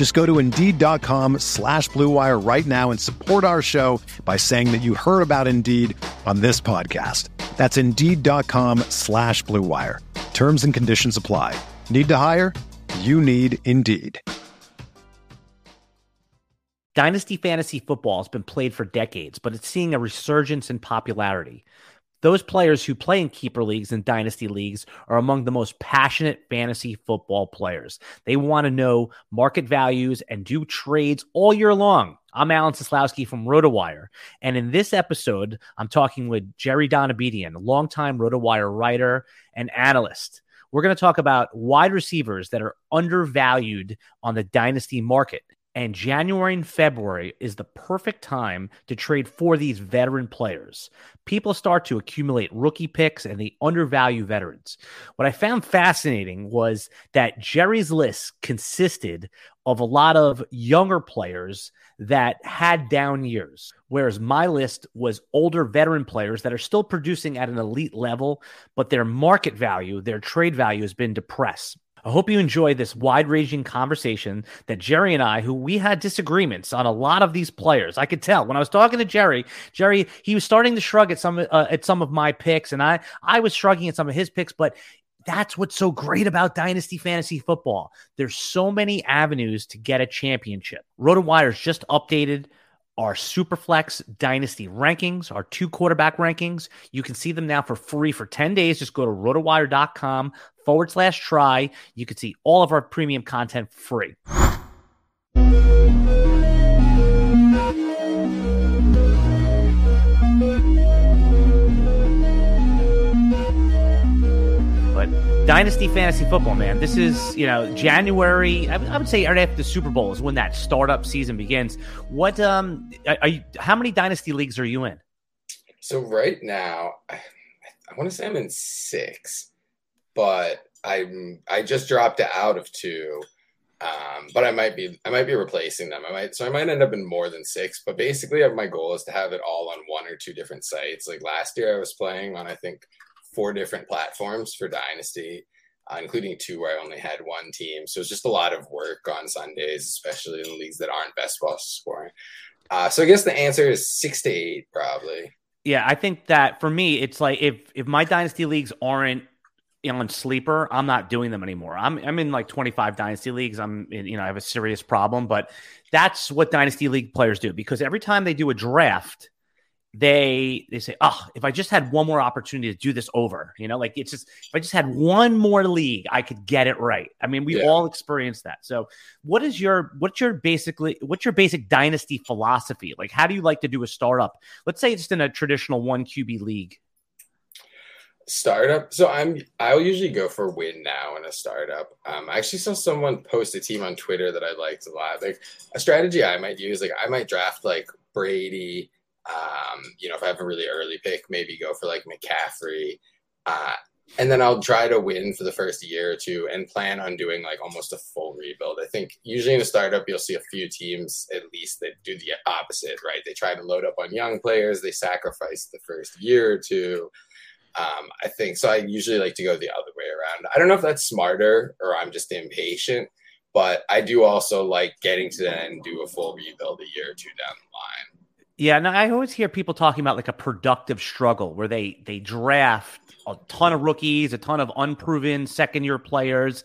Just go to Indeed.com slash BlueWire right now and support our show by saying that you heard about Indeed on this podcast. That's Indeed.com slash BlueWire. Terms and conditions apply. Need to hire? You need Indeed. Dynasty fantasy football has been played for decades, but it's seeing a resurgence in popularity. Those players who play in keeper leagues and dynasty leagues are among the most passionate fantasy football players. They want to know market values and do trades all year long. I'm Alan Seslowsky from RotoWire, and in this episode, I'm talking with Jerry Donabedian, longtime RotoWire writer and analyst. We're going to talk about wide receivers that are undervalued on the dynasty market. And January and February is the perfect time to trade for these veteran players. People start to accumulate rookie picks and they undervalue veterans. What I found fascinating was that Jerry's list consisted of a lot of younger players that had down years, whereas my list was older veteran players that are still producing at an elite level, but their market value, their trade value has been depressed. I hope you enjoy this wide ranging conversation that Jerry and I, who we had disagreements on a lot of these players. I could tell when I was talking to Jerry, Jerry, he was starting to shrug at some uh, at some of my picks, and I I was shrugging at some of his picks, but that's what's so great about dynasty fantasy football. There's so many avenues to get a championship. RotoWire's just updated our Superflex Dynasty rankings, our two quarterback rankings. You can see them now for free for 10 days. Just go to rotowire.com forward slash try. You can see all of our premium content free. Dynasty Fantasy Football, man. This is, you know, January. I, I, would say right after the Super Bowl is when that startup season begins. What, um, are you, how many Dynasty leagues are you in? So right now, I, I want to say I'm in six, but I'm, I just dropped out of two. Um, but I might be, I might be replacing them. I might, so I might end up in more than six, but basically my goal is to have it all on one or two different sites. Like last year I was playing on, I think, four different platforms for Dynasty, uh, including two where I only had one team. So it's just a lot of work on Sundays, especially in leagues that aren't best ball scoring. Uh, so I guess the answer is six to eight, probably. Yeah, I think that for me, it's like if if my dynasty leagues aren't on sleeper, I'm not doing them anymore. I'm I'm in like 25 dynasty leagues. I'm in, you know I have a serious problem, but that's what dynasty league players do because every time they do a draft, they they say, "Oh, if I just had one more opportunity to do this over, you know, like it's just if I just had one more league, I could get it right." I mean, we yeah. all experience that. So, what is your what's your basically what's your basic dynasty philosophy? Like, how do you like to do a startup? Let's say it's in a traditional one QB league. Startup. So I'm I'll usually go for win now in a startup. Um, I actually saw someone post a team on Twitter that I liked a lot. Like a strategy I might use, like I might draft like Brady um, you know, if I have a really early pick, maybe go for like McCaffrey. Uh, and then I'll try to win for the first year or two and plan on doing like almost a full rebuild. I think usually in a startup, you'll see a few teams at least that do the opposite, right? They try to load up on young players, they sacrifice the first year or two. Um, I think so. I usually like to go the other way around. I don't know if that's smarter or I'm just impatient, but I do also like getting to the end and do a full rebuild a year or two down the line. Yeah, no, I always hear people talking about like a productive struggle where they they draft a ton of rookies, a ton of unproven second year players,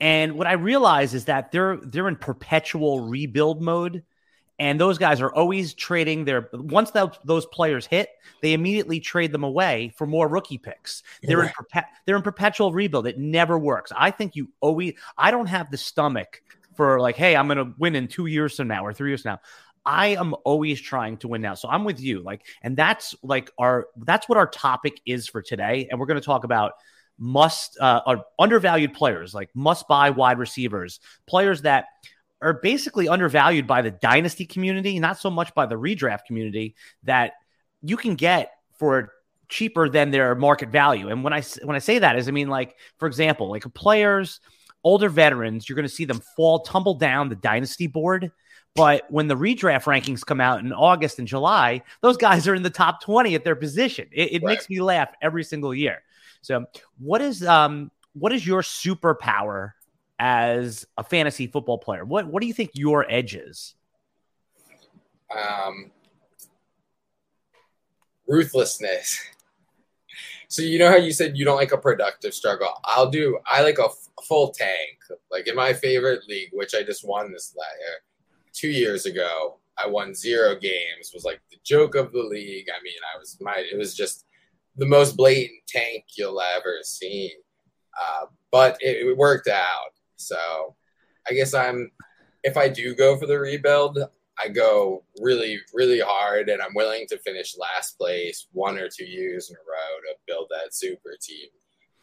and what I realize is that they're they're in perpetual rebuild mode, And those guys are always trading their once those, those players hit, they immediately trade them away for more rookie picks. They're right. in perpe- they're in perpetual rebuild. It never works. I think you always I don't have the stomach for like, hey, I'm gonna win in two years from now or three years from now. I am always trying to win now. So I'm with you. Like, and that's like our that's what our topic is for today. And we're going to talk about must uh, are undervalued players, like must buy wide receivers, players that are basically undervalued by the dynasty community, not so much by the redraft community that you can get for cheaper than their market value. And when I when I say that is I mean like for example, like players older veterans, you're going to see them fall tumble down the dynasty board but when the redraft rankings come out in August and July, those guys are in the top 20 at their position. It, it right. makes me laugh every single year. So, what is um what is your superpower as a fantasy football player? What what do you think your edge is? Um, ruthlessness. So you know how you said you don't like a productive struggle. I'll do. I like a f- full tank. Like in my favorite league, which I just won this last year two years ago, I won zero games. Was like the joke of the league. I mean, I was my. It was just the most blatant tank you'll ever see. Uh, but it, it worked out. So I guess I'm. If I do go for the rebuild, I go really, really hard, and I'm willing to finish last place one or two years in a row to build that super team.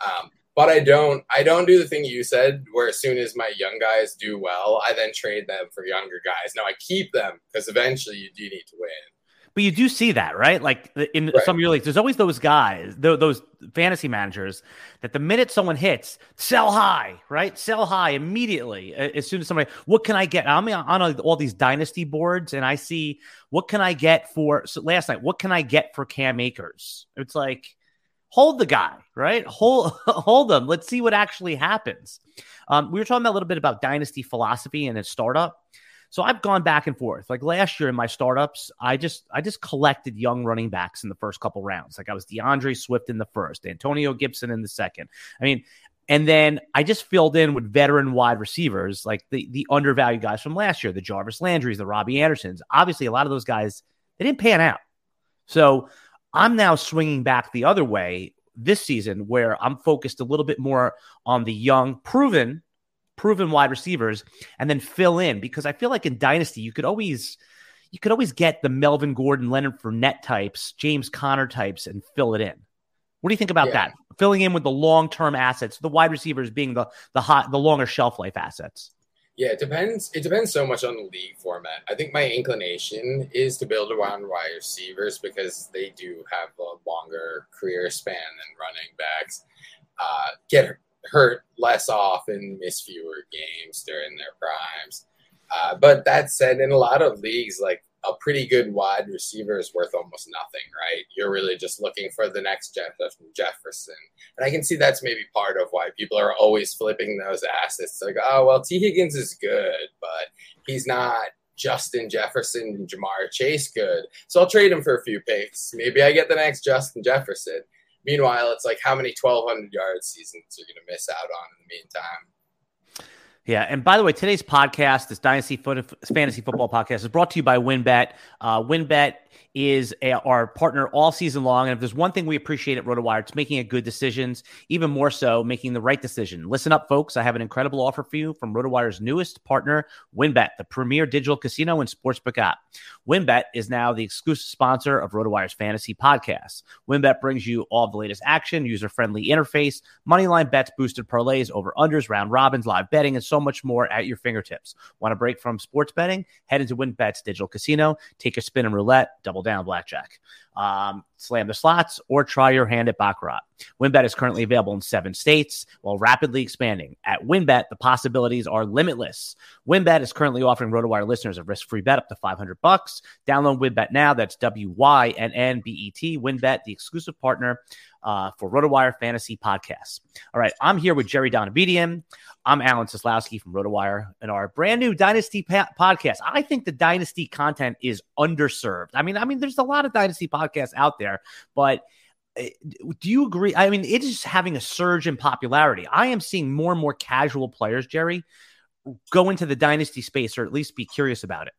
Um, but I don't I don't do the thing you said where as soon as my young guys do well, I then trade them for younger guys. No, I keep them because eventually you do need to win. But you do see that, right? Like in right. some of your leagues, there's always those guys, those fantasy managers, that the minute someone hits, sell high, right? Sell high immediately. As soon as somebody, what can I get? I'm on all these dynasty boards, and I see what can I get for. So last night, what can I get for Cam Akers? It's like hold the guy, right? Hold hold them. Let's see what actually happens. Um, we were talking a little bit about dynasty philosophy and a startup. So I've gone back and forth. Like last year in my startups, I just I just collected young running backs in the first couple rounds. Like I was D'Andre Swift in the first, Antonio Gibson in the second. I mean, and then I just filled in with veteran wide receivers, like the the undervalued guys from last year, the Jarvis Landrys, the Robby Andersons. Obviously, a lot of those guys they didn't pan out. So I'm now swinging back the other way this season where I'm focused a little bit more on the young, proven, proven wide receivers and then fill in because I feel like in Dynasty, you could always. You could always get the Melvin Gordon, Leonard Fournette types, James Conner types, and fill it in. What do you think about yeah. that? Filling in with the long term assets, the wide receivers being the the hot, the longer shelf life assets. Yeah, it depends. It depends so much on the league format. I think my inclination is to build around wide receivers because they do have a longer career span than running backs. Uh, get hurt less often, miss fewer games during their primes. Uh, but that said, in a lot of leagues, like a pretty good wide receiver is worth almost nothing, right? You're really just looking for the next Jefferson. Jefferson. And I can see that's maybe part of why people are always flipping those assets. Like, oh, well, Tee Higgins is good, but he's not Justin Jefferson and Ja'Marr Chase good. So I'll trade him for a few picks. Maybe I get the next Justin Jefferson. Meanwhile, it's like how many 1,200 yard seasons are you going to miss out on in the meantime? Yeah, and by the way, today's podcast, this Dynasty Fantasy Football podcast, is brought to you by WynnBET. Uh, WynnBET is a, our partner all season long. And if there's one thing we appreciate at RotoWire, it's making good decisions, even more so, making the right decision. Listen up, folks. I have an incredible offer for you from RotoWire's newest partner, WynnBET, the premier digital casino and sportsbook app. WynnBET is now the exclusive sponsor of RotoWire's fantasy podcast. WynnBET brings you all the latest action, user friendly interface, moneyline bets, boosted parlays, over unders, round robins, live betting, and so much more at your fingertips. Want a break from sports betting? Head into WynnBET's digital casino, take a spin in roulette, double down blackjack. Um, slam the slots or try your hand at Baccarat. WynnBET is currently available in seven states while rapidly expanding. At WynnBET, the possibilities are limitless. WynnBET is currently offering RotoWire listeners a risk-free bet up to 500 bucks. Download WynnBET now. That's W-Y-N-N-B-E-T. WynnBET, the exclusive partner uh, for RotoWire Fantasy Podcasts. All right, I'm here with Jerry Donabedian. I'm Alan Seslowsky from RotoWire and our brand new Dynasty pa- podcast. I think the Dynasty content is underserved. I mean, I mean, there's a lot of Dynasty podcasts out there, but eh, do you agree? I mean, it is having a surge in popularity. I am seeing more and more casual players, Jerry, go into the Dynasty space or at least be curious about it.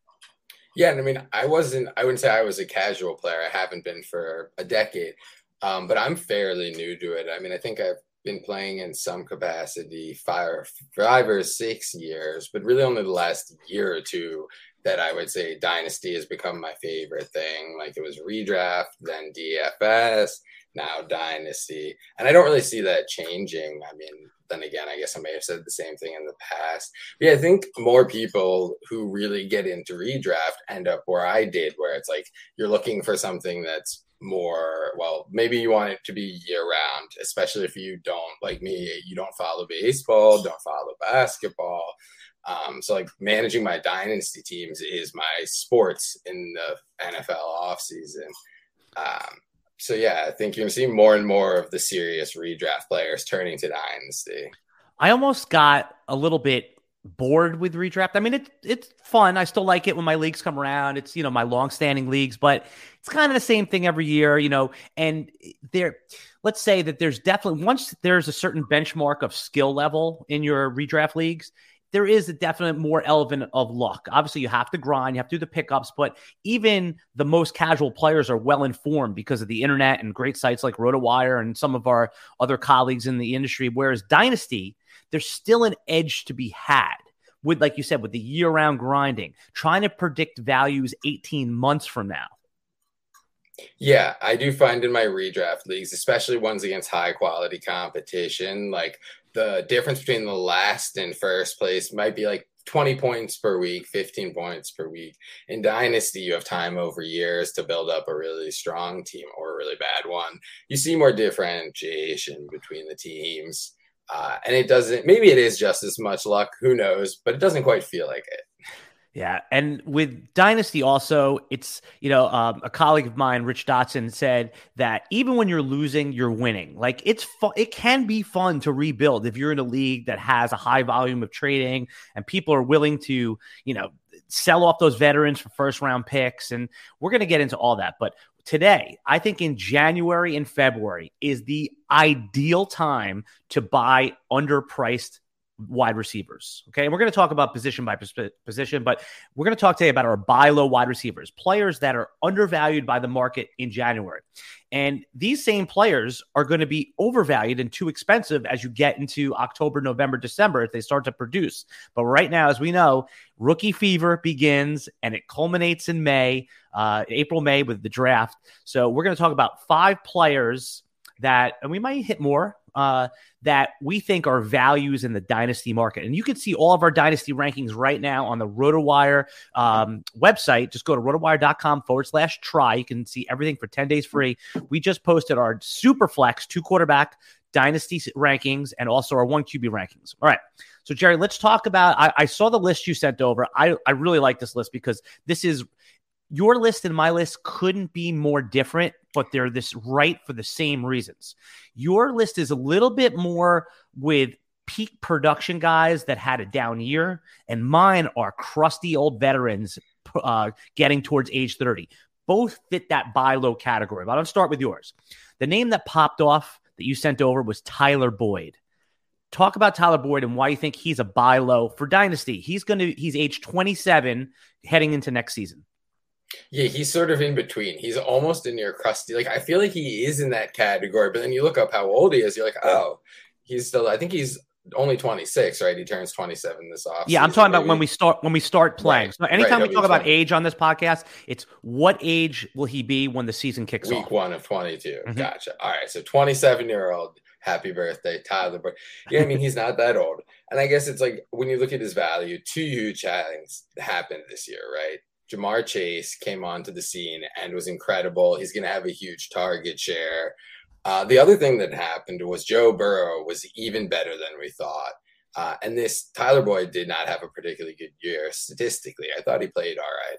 Yeah, and I mean, I wasn't. I wouldn't say I was a casual player. I haven't been for a decade, um, but I'm fairly new to it. I mean, I think I've been playing in some capacity five, five or six years, but really only the last year or two that I would say Dynasty has become my favorite thing. Like it was redraft, then DFS, now Dynasty, and I don't really see that changing. I mean, then again, I guess I may have said the same thing in the past. But yeah, I think more people who really get into redraft end up where I did, where it's like you're looking for something that's more well maybe you want it to be year round especially if you don't like me you don't follow baseball don't follow basketball um, so like managing my dynasty teams is my sports in the nfl offseason um, so yeah, I think you're gonna see more and more of the serious redraft players turning to dynasty. I almost got a little bit bored with redraft. I mean, it's it's fun. I still like it when my leagues come around. It's you know my long-standing leagues, but it's kind of the same thing every year, you know. And there, let's say that there's definitely once there's a certain benchmark of skill level in your redraft leagues, there is a definite more element of luck. Obviously, you have to grind, you have to do the pickups, but even the most casual players are well informed because of the internet and great sites like RotoWire and some of our other colleagues in the industry. Whereas Dynasty, there's still an edge to be had with, like you said, with the year round grinding, trying to predict values 18 months from now. Yeah, I do find in my redraft leagues, especially ones against high quality competition, like the difference between the last and first place might be like 20 points per week, 15 points per week. In Dynasty, you have time over years to build up a really strong team or a really bad one. You see more differentiation between the teams. Uh, and it doesn't, maybe it is just as much luck, who knows, but it doesn't quite feel like it. Yeah, and with Dynasty also, it's you know um, a colleague of mine, Rich Dotson, said that even when you're losing, you're winning. Like it's fun. It can be fun to rebuild if you're in a league that has a high volume of trading and people are willing to you know sell off those veterans for first round picks. And we're going to get into all that, but today, I think in January and February is the ideal time to buy underpriced wide receivers. Okay. And we're going to talk about position by position, but we're going to talk today about our buy low wide receivers, players that are undervalued by the market in January. And these same players are going to be overvalued and too expensive as you get into October, November, December if they start to produce. But right now, as we know, rookie fever begins and it culminates in May, uh, April, May with the draft. So we're going to talk about five players that, and we might hit more uh, that we think are values in the dynasty market. And you can see all of our dynasty rankings right now on the RotoWire um, website. Just go to rotowire.com forward slash try. You can see everything for 10 days free. We just posted our super flex two quarterback dynasty rankings and also our one QB rankings. All right. So, Jerry, let's talk about. I, I saw the list you sent over. I, I really like this list because this is your list and my list couldn't be more different, but they're this right for the same reasons. Your list is a little bit more with peak production guys that had a down year, and mine are crusty old veterans uh, getting towards age 30. Both fit that buy low category. But I'll start with yours. The name that popped off that you sent over was Tyler Boyd. Talk about Tyler Boyd and why you think he's a buy low for Dynasty. He's going to, he's age 27 heading into next season. Yeah, he's sort of in between. He's almost in your crusty. Like I feel like he is in that category, but then you look up how old he is, you're like, oh, he's still. I think he's only 26, right? He turns 27 this off. Yeah, I'm talking maybe. about when we start when we start playing. Right. So anytime right, we talk about age on this podcast, it's what age will he be when the season kicks Week off? Week one of 22. Mm-hmm. Gotcha. All right, so 27 year old. Happy birthday, Tyler. But yeah, I mean he's not that old, and I guess it's like when you look at his value, two huge things happened this year, right? Ja'Marr Chase came onto the scene and was incredible. He's going to have a huge target share. Uh, the other thing that happened was Joe Burrow was even better than we thought. Uh, and this Tyler Boyd did not have a particularly good year statistically. I thought he played all right.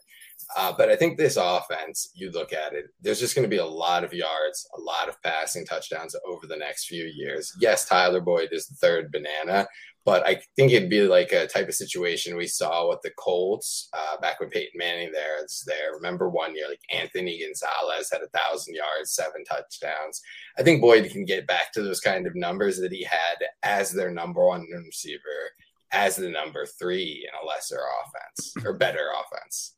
Uh, but I think this offense, you look at it, there's just going to be a lot of yards, a lot of passing touchdowns over the next few years. Yes, Tyler Boyd is the third banana, but I think it'd be like a type of situation we saw with the Colts uh, back when Peyton Manning there is there. Remember one year, like Anthony Gonzalez had a thousand yards, seven touchdowns. I think Boyd can get back to those kind of numbers that he had as their number one receiver, as the number three in a lesser offense or better offense.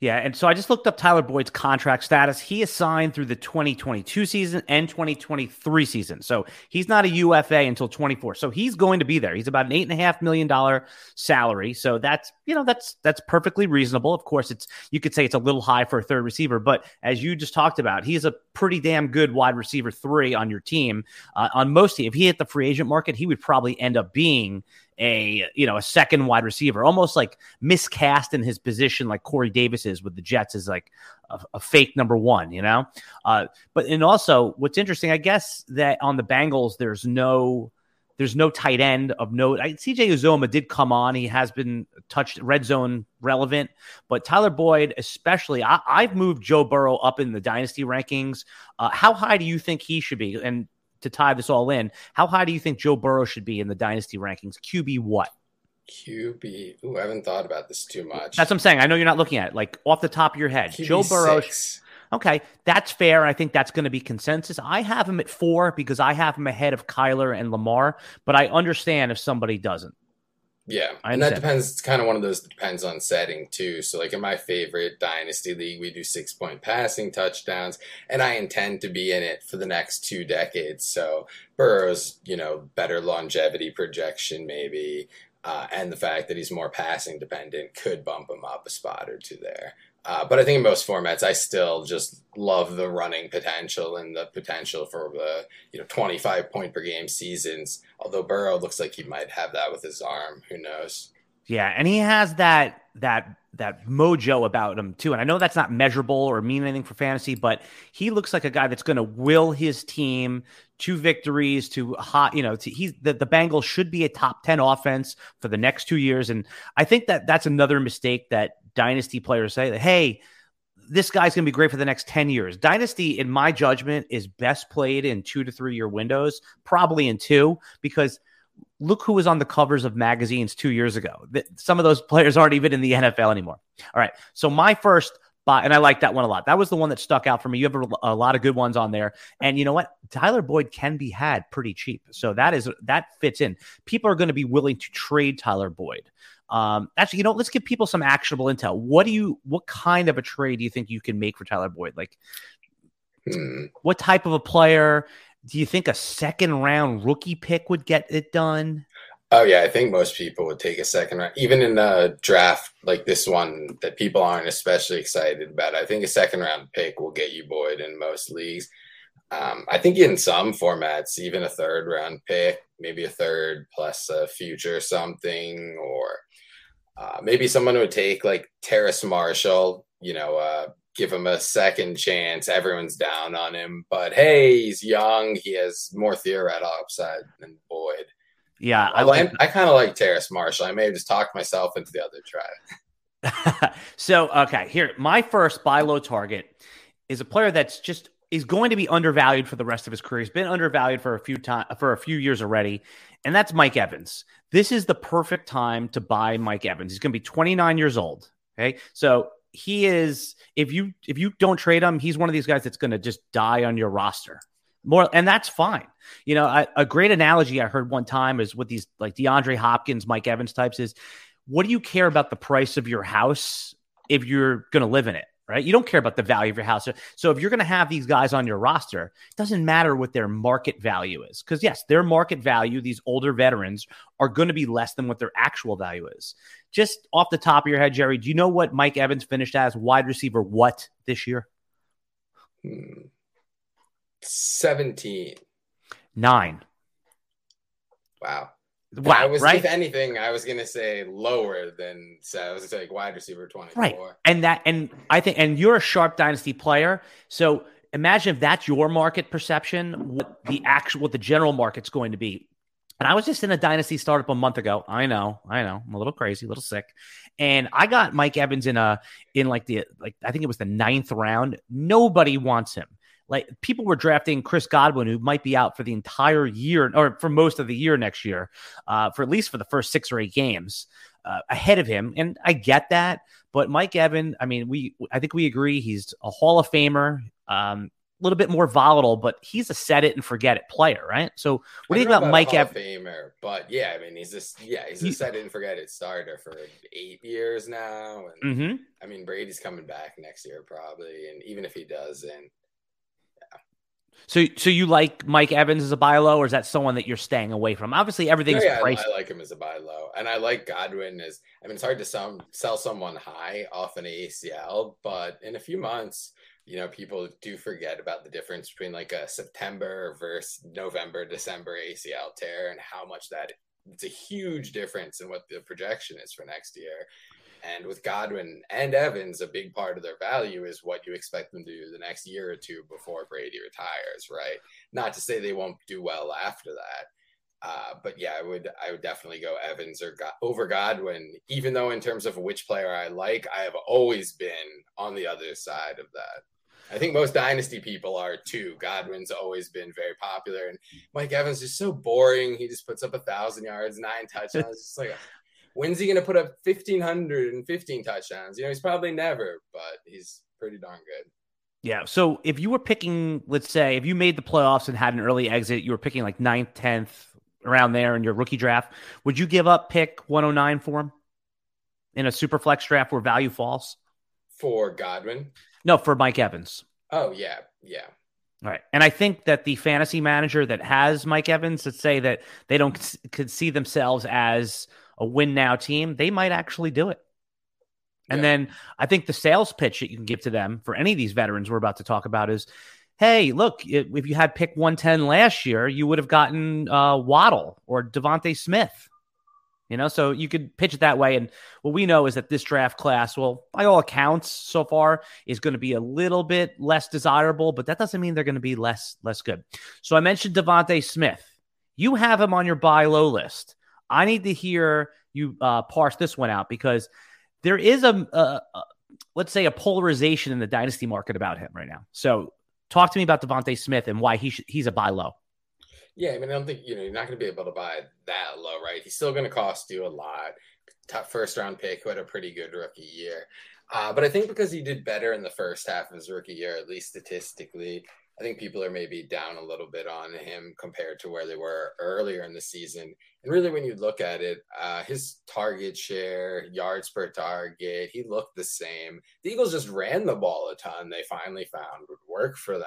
Yeah, and so I just looked up Tyler Boyd's contract status. He is signed through the 2022 season and 2023 season. So he's not a UFA until 24. So he's going to be there. He's about an eight and a half million dollar salary. So that's you know that's that's perfectly reasonable. Of course, it's you could say it's a little high for a third receiver, but as you just talked about, he's a pretty damn good wide receiver three on your team. Uh, on most, if he hit the free agent market, he would probably end up being a you know a second wide receiver, almost like miscast in his position, like Corey Davis is with the Jets, is like a, a fake number one, you know. Uh, but and also, what's interesting, I guess, that on the Bengals, there's no there's no tight end of note. I, CJ Uzomah did come on; he has been touched red zone relevant, but Tyler Boyd, especially, I, have moved Joe Burrow up in the dynasty rankings. Uh, how high do you think he should be? And to tie this all in, how high do you think Joe Burrow should be in the dynasty rankings? QB what? QB. Ooh, I haven't thought about this too much. That's what I'm saying. I know you're not looking at it. Like off the top of your head, QB Joe Burrow. Six. Okay, that's fair. I think that's going to be consensus. I have him at four because I have him ahead of Kyler and Lamar, but I understand if somebody doesn't. Yeah, and that depends. It's kind of one of those depends on setting too. So, like in my favorite dynasty league, we do six point passing touchdowns, and I intend to be in it for the next two decades. So, Burrow's, you know, better longevity projection, maybe, uh, and the fact that he's more passing dependent could bump him up a spot or two there. Uh, but I think in most formats, I still just love the running potential and the potential for the you know 25 point per game seasons. Although Burrow looks like he might have that with his arm. Who knows? Yeah, and he has that that that mojo about him too. And I know that's not measurable or mean anything for fantasy, but he looks like a guy that's going to will his team to victories, to hot, you know, to, he's the, the Bengals should be a top 10 offense for the next two years. And I think that that's another mistake that dynasty players say that, hey, this guy's going to be great for the next 10 years. Dynasty, in my judgment, is best played in two to three year windows, probably in two, because look who was on the covers of magazines two years ago. Some of those players aren't even in the NFL anymore. All right. So, my first and I like that one a lot. That was the one that stuck out for me. You have a, a, lot of good ones on there, and you know what? Tyler Boyd can be had pretty cheap, so that is that fits in. People are going to be willing to trade Tyler Boyd. Um, actually, you know, let's give people some actionable intel. What do you, what kind of a trade do you think you can make for Tyler Boyd? Like, hmm. what type of a player? Do you think a second round rookie pick would get it done? Oh yeah, I think most people would take a second round, even in a draft like this one that people aren't especially excited about. I think a second round pick will get you Boyd in most leagues. Um, I think in some formats, even a third round pick, maybe a third plus a future something, or uh, maybe someone would take like Terrace Marshall, you know, uh, give him a second chance. Everyone's down on him, but hey, he's young. He has more theoretical upside than Boyd. Yeah, I like. I, I kind of like Terrace Marshall. I may have just talked myself into the other try. so okay, here my first buy low target is a player that's just is going to be undervalued for the rest of his career. He's been undervalued for a few time for a few years already, and that's Mike Evans. This is the perfect time to buy Mike Evans. He's going to be 29 years old. Okay, so he is. If you if you don't trade him, he's one of these guys that's going to just die on your roster. More, and that's fine. You know, I, a great analogy I heard one time is with these like DeAndre Hopkins, Mike Evans types is, what do you care about the price of your house if you're going to live in it? Right? You don't care about the value of your house. So if you're going to have these guys on your roster, it doesn't matter what their market value is. Because, yes, their market value, these older veterans, are going to be less than what their actual value is. Just off the top of your head, Jerry, do you know what Mike Evans finished as wide receiver what this year? Hmm. 17. Nine. Wow. Wow, I was, right? If anything, I was gonna say lower than so I was like wide receiver twenty four. Right, and that, and I think, and you're a sharp dynasty player, so imagine if that's your market perception, what the actual, what the general market's going to be. And I was just in a dynasty startup a month ago. I know, I know, I'm a little crazy, a little sick, and I got Mike Evans in a in like the like I think it was the ninth round. Nobody wants him. Like people were drafting Chris Godwin, who might be out for the entire year or for most of the year next year, uh, for at least for the first six or eight games uh, ahead of him. And I get that, but Mike Evan, I mean, we I think we agree he's a Hall of Famer. Um, a little bit more volatile, but he's a set it and forget it player, right? So what do you think about, Mike Evans? Famer, but yeah, I mean he's just yeah he's a set it and forget it starter for eight years now, and mm-hmm. I mean Brady's coming back next year probably, and even if he doesn't, so, so you like Mike Evans as a buy low, or is that someone that you're staying away from? Obviously, everything's yeah, I, I, like him as a buy low, and I like Godwin as. I mean, it's hard to some, sell someone high off an ACL, but in a few months, you know, people do forget about the difference between like a September versus November, December ACL tear, and how much that it's a huge difference in what the projection is for next year. And with Godwin and Evans, a big part of their value is what you expect them to do the next year or two before Brady retires, right? Not to say they won't do well after that. Uh, but yeah, I would I would definitely go Evans or God, over Godwin. Even though in terms of which player I like, I have always been on the other side of that. I think most dynasty people are too. Godwin's always been very popular, and Mike Evans is so boring. He just puts up a thousand yards, nine touchdowns. It's just like when's he going to put up 1,515 touchdowns? You know, he's probably never, but he's pretty darn good. Yeah. So if you were picking, let's say, if you made the playoffs and had an early exit, you were picking like ninth, 10th, around there in your rookie draft, would you give up pick 109 for him in a super flex draft where value falls? For Godwin? No, for Mike Evans. Oh, yeah. Yeah. All right. And I think that the fantasy manager that has Mike Evans, let's say that they don't could see themselves as a win now team, they might actually do it. And yeah. then I think the sales pitch that you can give to them for any of these veterans we're about to talk about is hey, look, if you had pick 110 last year, you would have gotten uh, Waddle or DeVonta Smith. You know, so you could pitch it that way. And what we know is that this draft class, well, by all accounts so far, is going to be a little bit less desirable, but that doesn't mean they're going to be less less good. So I mentioned DeVonta Smith. You have him on your buy low list. I need to hear you uh, parse this one out because there is a, a, a, let's say a polarization in the dynasty market about him right now. So talk to me about DeVonta Smith and why he sh- he's a buy low. Yeah, I mean, I don't think you know you're not going to be able to buy that low, right? He's still going to cost you a lot. Top first round pick who had a pretty good rookie year, uh, but I think because he did better in the first half of his rookie year, at least statistically, I think people are maybe down a little bit on him compared to where they were earlier in the season. And really, when you look at it, uh, his target share, yards per target, he looked the same. The Eagles just ran the ball a ton. They finally found would work for them.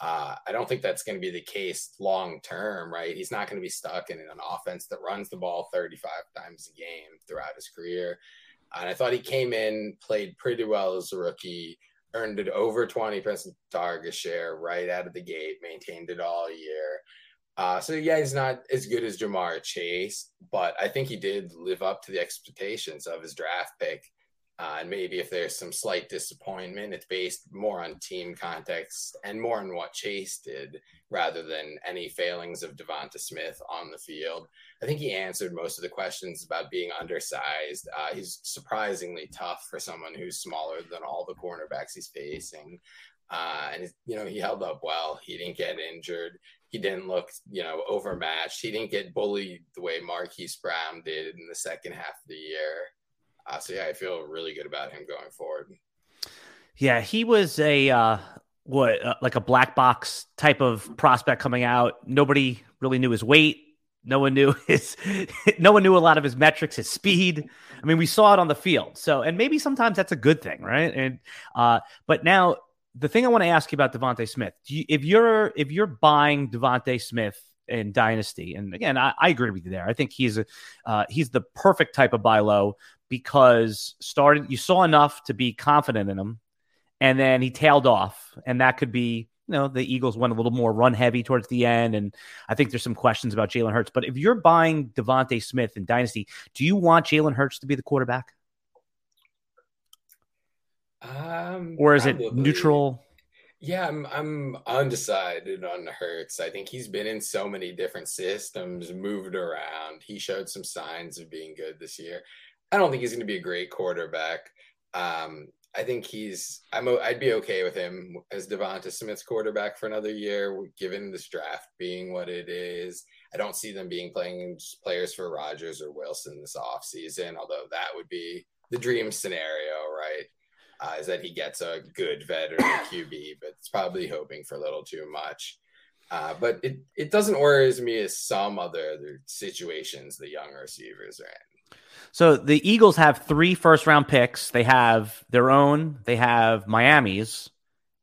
Uh, I don't think that's going to be the case long term, right? He's not going to be stuck in an offense that runs the ball 35 times a game throughout his career. And I thought he came in, played pretty well as a rookie earned it over 20% target share right out of the gate, maintained it all year. Uh, so yeah, he's not as good as Ja'Marr Chase, but I think he did live up to the expectations of his draft pick. Uh, and maybe if there's some slight disappointment, it's based more on team context and more on what Chase did rather than any failings of DeVonta Smith on the field. I think he answered most of the questions about being undersized. Uh, he's surprisingly tough for someone who's smaller than all the cornerbacks he's facing. Uh, and you know he held up well. He didn't get injured. He didn't look you know overmatched. He didn't get bullied the way Marquise Brown did in the second half of the year. Uh, so yeah, I feel really good about him going forward. Yeah, he was a uh, what uh, like a black box type of prospect coming out. Nobody really knew his weight. No one knew his. no one knew a lot of his metrics, his speed. I mean, we saw it on the field. So, and maybe sometimes that's a good thing, right? And uh, but now the thing I want to ask you about DeVonta Smith, you, if you're if you're buying DeVonta Smith in Dynasty, and again, I, I, agree with you there. I think he's a uh, he's the perfect type of buy low because started you saw enough to be confident in him, and then he tailed off, and that could be you know the Eagles went a little more run heavy towards the end, and I think there's some questions about Jalen Hurts. But if you're buying DeVonta Smith in Dynasty, do you want Jalen Hurts to be the quarterback? Um, or is probably. it neutral? Yeah, I'm I'm undecided on Hurts. I think he's been in so many different systems, moved around. He showed some signs of being good this year. I don't think he's going to be a great quarterback. Um, I think he's. I'm. I'd be okay with him as DeVonta Smith's quarterback for another year, given this draft being what it is. I don't see them being playing players for Rodgers or Wilson this offseason, although that would be the dream scenario, right? Uh, is that he gets a good veteran QB, but it's probably hoping for a little too much. Uh, but it, it doesn't worry me as some other, situations the young receivers are in. So the Eagles have three first round picks. They have their own, they have Miami's,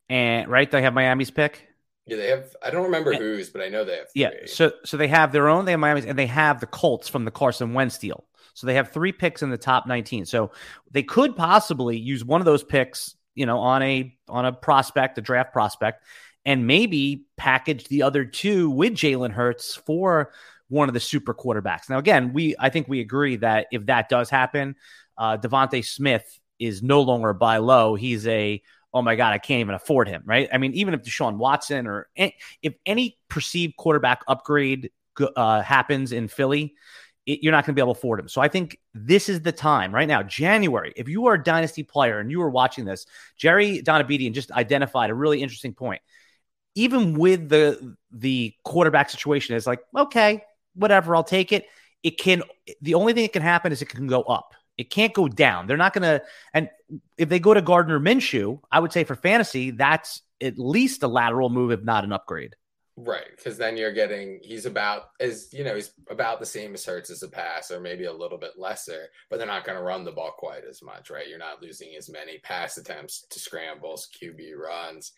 and right? They have Miami's pick. Yeah, they have. I don't remember and, whose, but I know they have. Three. Yeah, so so they have their own. They have Miami's, and they have the Colts from the Carson Wentz deal. So they have three picks in the top 19. So they could possibly use one of those picks, you know, on a on a prospect, a draft prospect, and maybe package the other two with Jalen Hurts for one of the super quarterbacks. Now, again, we I think we agree that if that does happen, uh, DeVonta Smith is no longer buy low. He's a oh my god, I can't even afford him, right? I mean, even if Deshaun Watson or if any perceived quarterback upgrade uh, happens in Philly, it, you're not going to be able to afford him. So I think this is the time right now, January. If you are a dynasty player and you are watching this, Jerry Donabedian just identified a really interesting point. Even with the the quarterback situation, is like okay, whatever, I'll take it. It can. The only thing that can happen is it can go up. It can't go down. They're not going to. And if they go to Gardner Minshew, I would say for fantasy, that's at least a lateral move, if not an upgrade. Right, because then you're getting he's about as you know he's about the same as Hurts as a pass, or maybe a little bit lesser, but they're not going to run the ball quite as much, right? You're not losing as many pass attempts to scrambles, QB runs,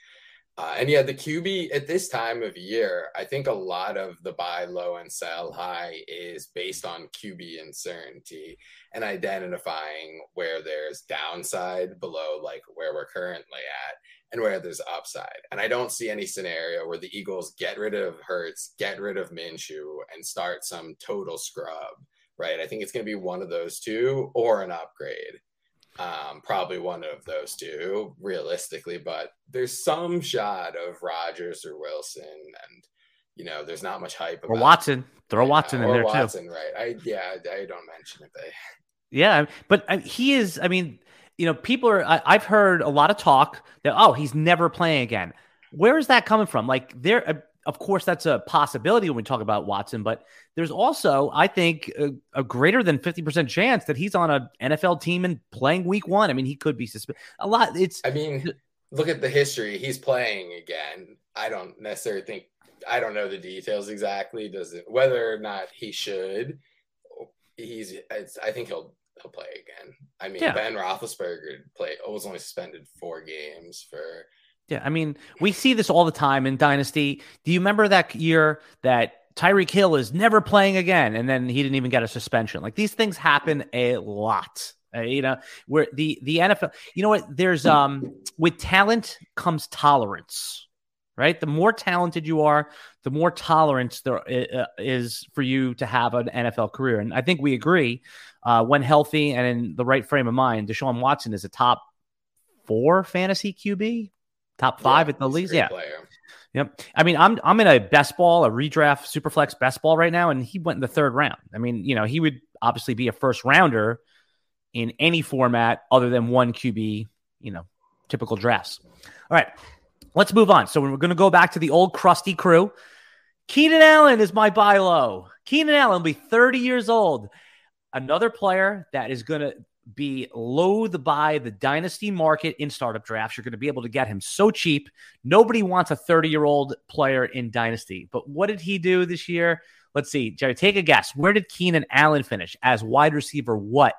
uh, and yeah, the QB at this time of year, I think a lot of the buy low and sell high is based on QB uncertainty and identifying where there's downside below like where we're currently at and where there's upside. And I don't see any scenario where the Eagles get rid of Hurts, get rid of Minshew, and start some total scrub, right? I think it's going to be one of those two or an upgrade. Um, probably one of those two, realistically, but there's some shot of Rodgers or Wilson, and you know, there's not much hype. About, or Watson, throw yeah, Watson in there Watson, too. Right? I yeah, I don't mention it. They. Yeah, but he is. I mean, you know, people are, I, have heard a lot of talk that, oh, he's never playing again. Where is that coming from? Like, there, uh, of course, that's a possibility when we talk about Watson, but there's also, I think, a, a greater than 50% chance that he's on an NFL team and playing week one. I mean, he could be suspended. A lot. It's, I mean, look at the history. He's playing again. I don't necessarily think, I don't know the details exactly. Does it, whether or not he should, he's, I think he'll he'll play again. I mean, yeah. Ben Roethlisberger play was only suspended four games for. Yeah, I mean, we see this all the time in Dynasty. Do you remember that year that Tyreek Hill is never playing again, and then he didn't even get a suspension? Like these things happen a lot. Uh, you know, where the the NFL, you know what? There's um with talent comes tolerance right? The more talented you are, the more tolerance there uh, is for you to have an NFL career. And I think we agree uh, when healthy and in the right frame of mind, Deshaun Watson is a top four fantasy QB, top five yeah, at the least. Yeah. Player. Yep. I mean, I'm I'm in a best ball, a redraft superflex best ball right now, and he went in the third round. I mean, you know, he would obviously be a first rounder in any format other than one QB, you know, typical drafts. All right. Let's move on. So we're going to go back to the old crusty crew. Keenan Allen is my buy low. Keenan Allen will be 30 years old another player that is going to be loathed by the dynasty market in startup drafts. You're going to be able to get him so cheap. Nobody wants a 30 year old player in dynasty. But what did he do this year? Let's see, Jerry, take a guess. Where did Keenan Allen finish as wide receiver? What?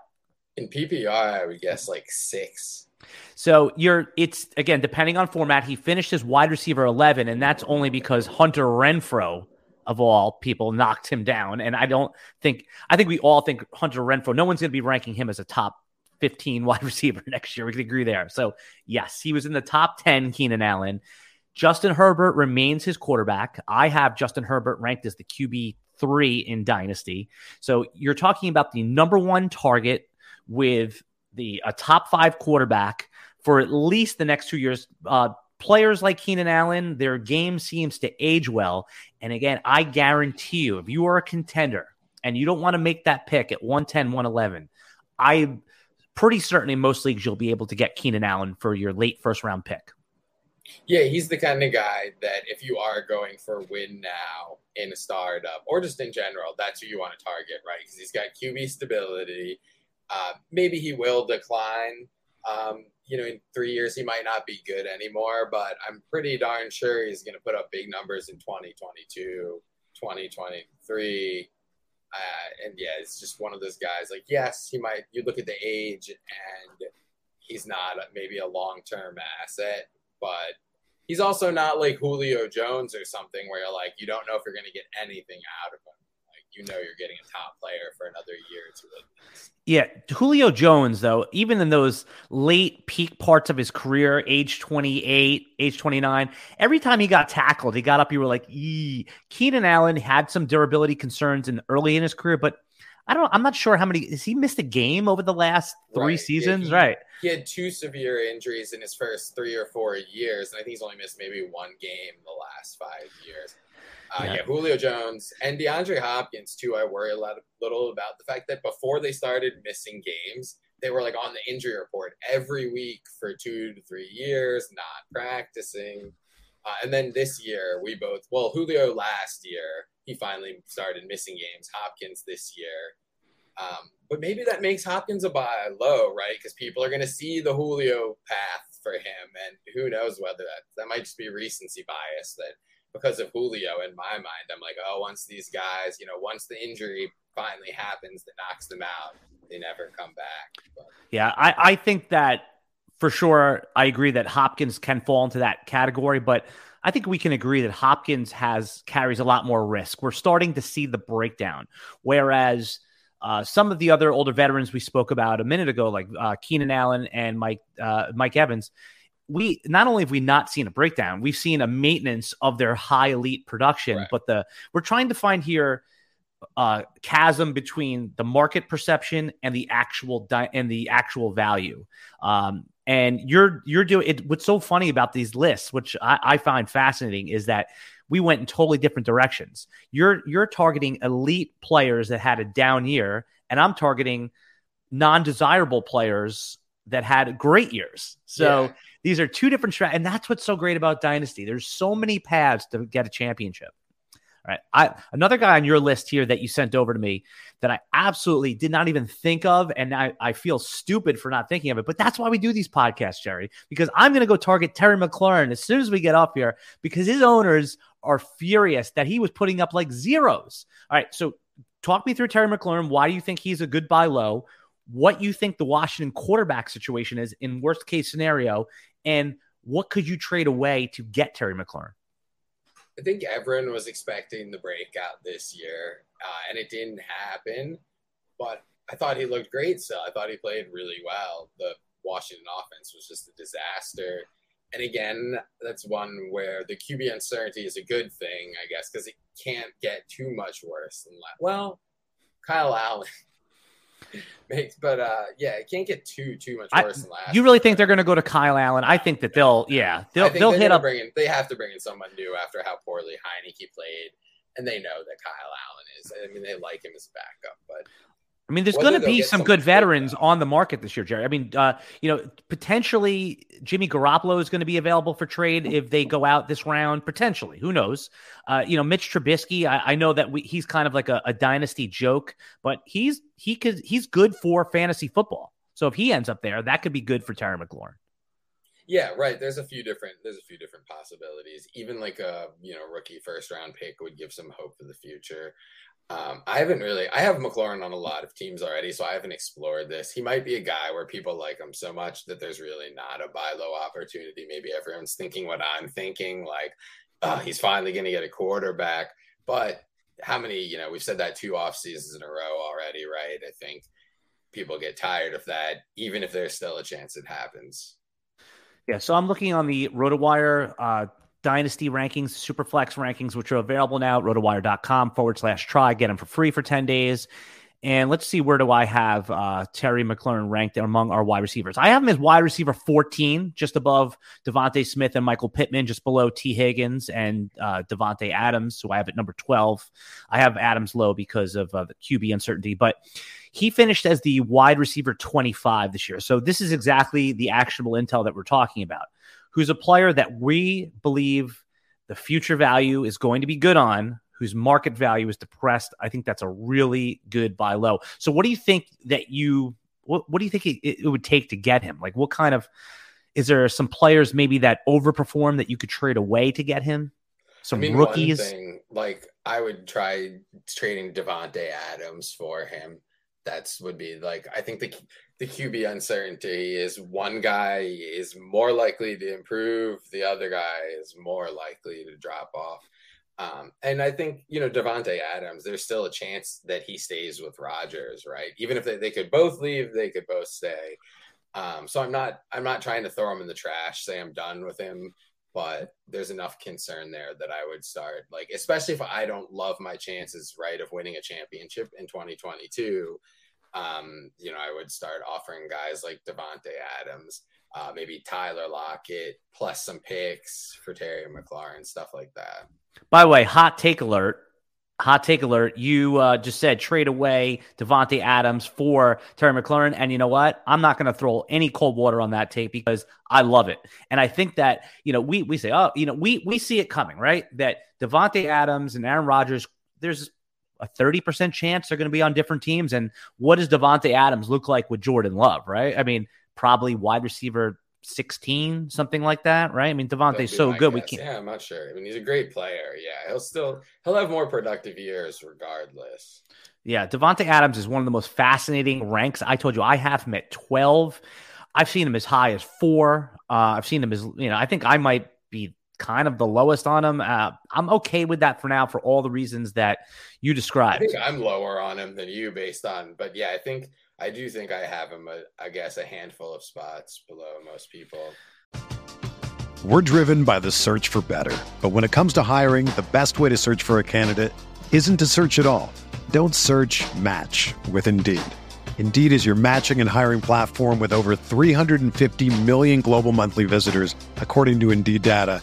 In PPR, I would guess like six. So you're it's again depending on format. He finished as wide receiver 11, and that's only because Hunter Renfrow of all people knocked him down. And I don't think, I think we all think Hunter Renfrow, no one's going to be ranking him as a top 15 wide receiver next year. We can agree there. So, yes, he was in the top 10, Keenan Allen. Justin Herbert remains his quarterback. I have Justin Herbert ranked as the QB three in Dynasty. So, you're talking about the number one target with the a top five quarterback for at least the next two years. Uh, players like Keenan Allen, their game seems to age well. And again, I guarantee you, if you are a contender and you don't want to make that pick at 110, 111, I pretty certain in most leagues you'll be able to get Keenan Allen for your late first round pick. Yeah, he's the kind of guy that if you are going for a win now in a startup or just in general, that's who you want to target, right? Because he's got QB stability. Uh, maybe he will decline Um, you know, in three years he might not be good anymore, but I'm pretty darn sure he's going to put up big numbers in 2022, 2023. Uh, and yeah, it's just one of those guys. Like, yes, he might. You look at the age, and he's not maybe a long term asset, but he's also not like Julio Jones or something where you're like you don't know if you're going to get anything out of him you know you're getting a top player for another year or two. Yeah, Julio Jones, though, even in those late peak parts of his career, age 28, age 29, every time he got tackled, he got up, you were like, Ee. Keenan Allen had some durability concerns in early in his career, but I don't I'm not sure how many has he missed a game over the last three right. seasons, yeah, he, right? He had two severe injuries in his first three or four years, and I think he's only missed maybe one game the last five years. Uh, yeah. yeah. Julio Jones and DeAndre Hopkins too. I worry a lot, little about the fact that before they started missing games, they were like on the injury report every week for two to three years, not practicing. Uh, and then this year, we both well, Julio last year he finally started missing games. Hopkins this year. Um, but maybe that makes Hopkins a buy low, right? Because people are going to see the Julio path for him, and who knows whether that that might just be recency bias that because of Julio in my mind. I'm like, oh, once these guys, you know, once the injury finally happens that knocks them out, they never come back. But. Yeah, I, I think that for sure. I agree that Hopkins can fall into that category, but I think we can agree that Hopkins has carries a lot more risk. We're starting to see the breakdown, whereas. Uh, some of the other older veterans we spoke about a minute ago, like uh, Keenan Allen and Mike uh, Mike Evans, we not only have we not seen a breakdown, we've seen a maintenance of their high elite production, right. but the we're trying to find here uh chasm between the market perception and the actual di- and the actual value. Um and you're you're doing it what's so funny about these lists, which I, I find fascinating, is that we went in totally different directions. You're you're targeting elite players that had a down year, and I'm targeting non-desirable players that had great years. So yeah. These are two different strategies, and that's what's so great about Dynasty. There's so many paths to get a championship. All right. I another guy on your list here that you sent over to me that I absolutely did not even think of, and I, I feel stupid for not thinking of it. But that's why we do these podcasts, Jerry, because I'm gonna go target Terry McLaurin as soon as we get up here because his owners are furious that he was putting up like zeros. All right, so talk me through Terry McLaurin. Why do you think he's a good buy low? What you think the Washington quarterback situation is in worst case scenario, and what could you trade away to get Terry McLaurin? I think everyone was expecting the breakout this year, uh, and it didn't happen. But I thought he looked great still. I thought he played really well. The Washington offense was just a disaster. And again, that's one where the QB uncertainty is a good thing, I guess, because it can't get too much worse than. Well, Kyle Allen makes, but uh, yeah, it can't get too too much worse I, than last. You really think they're going to go to Kyle Allen? I think that they'll, yeah, they'll they'll hit up. In, they have to bring in someone new after how poorly Heinicke played, and they know that Kyle Allen is. I mean, they like him as a backup, but I mean, there's going to be some good veterans on the market this year, Jerry. I mean, uh, you know, potentially Jimmy Garoppolo is going to be available for trade if they go out this round. Potentially, who knows? Uh, you know, Mitch Trubisky. I, I know that we, he's kind of like a, a, dynasty joke, but he's he could he's good for fantasy football. So if he ends up there, that could be good for Terry McLaurin. Yeah, right. There's a few different there's a few different possibilities. Even like a you know rookie first round pick would give some hope for the future. Um, I haven't really. I have McLaurin on a lot of teams already, so I haven't explored this. He might be a guy where people like him so much that there's really not a buy low opportunity. Maybe everyone's thinking what I'm thinking, like oh, he's finally going to get a quarterback. But how many? You know, we've said that two off seasons in a row already, right? I think people get tired of that, even if there's still a chance it happens. Yeah, so I'm looking on the RotoWire uh, Dynasty rankings, Superflex rankings, which are available now at rotowire.com forward slash try. Get them for free for 10 days. And let's see, where do I have uh, Terry McLaurin ranked among our wide receivers? I have him as wide receiver 14, just above DeVonta Smith and Michael Pittman, just below Tee Higgins and uh, Davante Adams, So I have it number 12. I have Adams low because of uh, the QB uncertainty, but he finished as the wide receiver 25 this year. So this is exactly the actionable intel that we're talking about who's a player that we believe the future value is going to be good on, whose market value is depressed. I think that's a really good buy low. So, what do you think that you what, what do you think it, it would take to get him? Like, what kind of is there some players maybe that overperform that you could trade away to get him? Some I mean, rookies. Thing, like I would try trading Davante Adams for him. That's would be like I think the the QB uncertainty is one guy is more likely to improve, the other guy is more likely to drop off. Um, and I think, you know, Davante Adams, there's still a chance that he stays with Rodgers, right? Even if they, they could both leave, they could both stay. Um, so I'm not I'm not trying to throw him in the trash, say I'm done with him, but there's enough concern there that I would start like, especially if I don't love my chances, right, of winning a championship in 2022. Um, you know, I would start offering guys like Davante Adams, uh, maybe Tyler Lockett, plus some picks for Terry McLaurin, stuff like that. By the way, hot take alert. Hot take alert. You uh, just said trade away Davante Adams for Terry McLaurin. And you know what? I'm not going to throw any cold water on that take because I love it. And I think that, you know, we, we say, oh, you know, we, we see it coming, right? That Davante Adams and Aaron Rodgers, there's a 30% chance they're going to be on different teams. And what does Davante Adams look like with Jordan Love, right? I mean, probably wide receiver 16, something like that, right? I mean, Davante's so good. Guess. We can't. Yeah, I'm not sure. I mean, he's a great player. Yeah, he'll still he'll have more productive years regardless. Yeah, Davante Adams is one of the most fascinating ranks. I told you I have him at 12. I've seen him as high as four. Uh, I've seen him as you know. I think I might be kind of the lowest on him. Uh, I'm okay with that for now for all the reasons that you described. I think I'm lower on him than you based on, but yeah, I think I do think I have him, a, I guess, a handful of spots below most people. We're driven by the search for better. But when it comes to hiring, the best way to search for a candidate isn't to search at all. Don't search match with Indeed. Indeed is your matching and hiring platform with over 350 million global monthly visitors, according to Indeed data,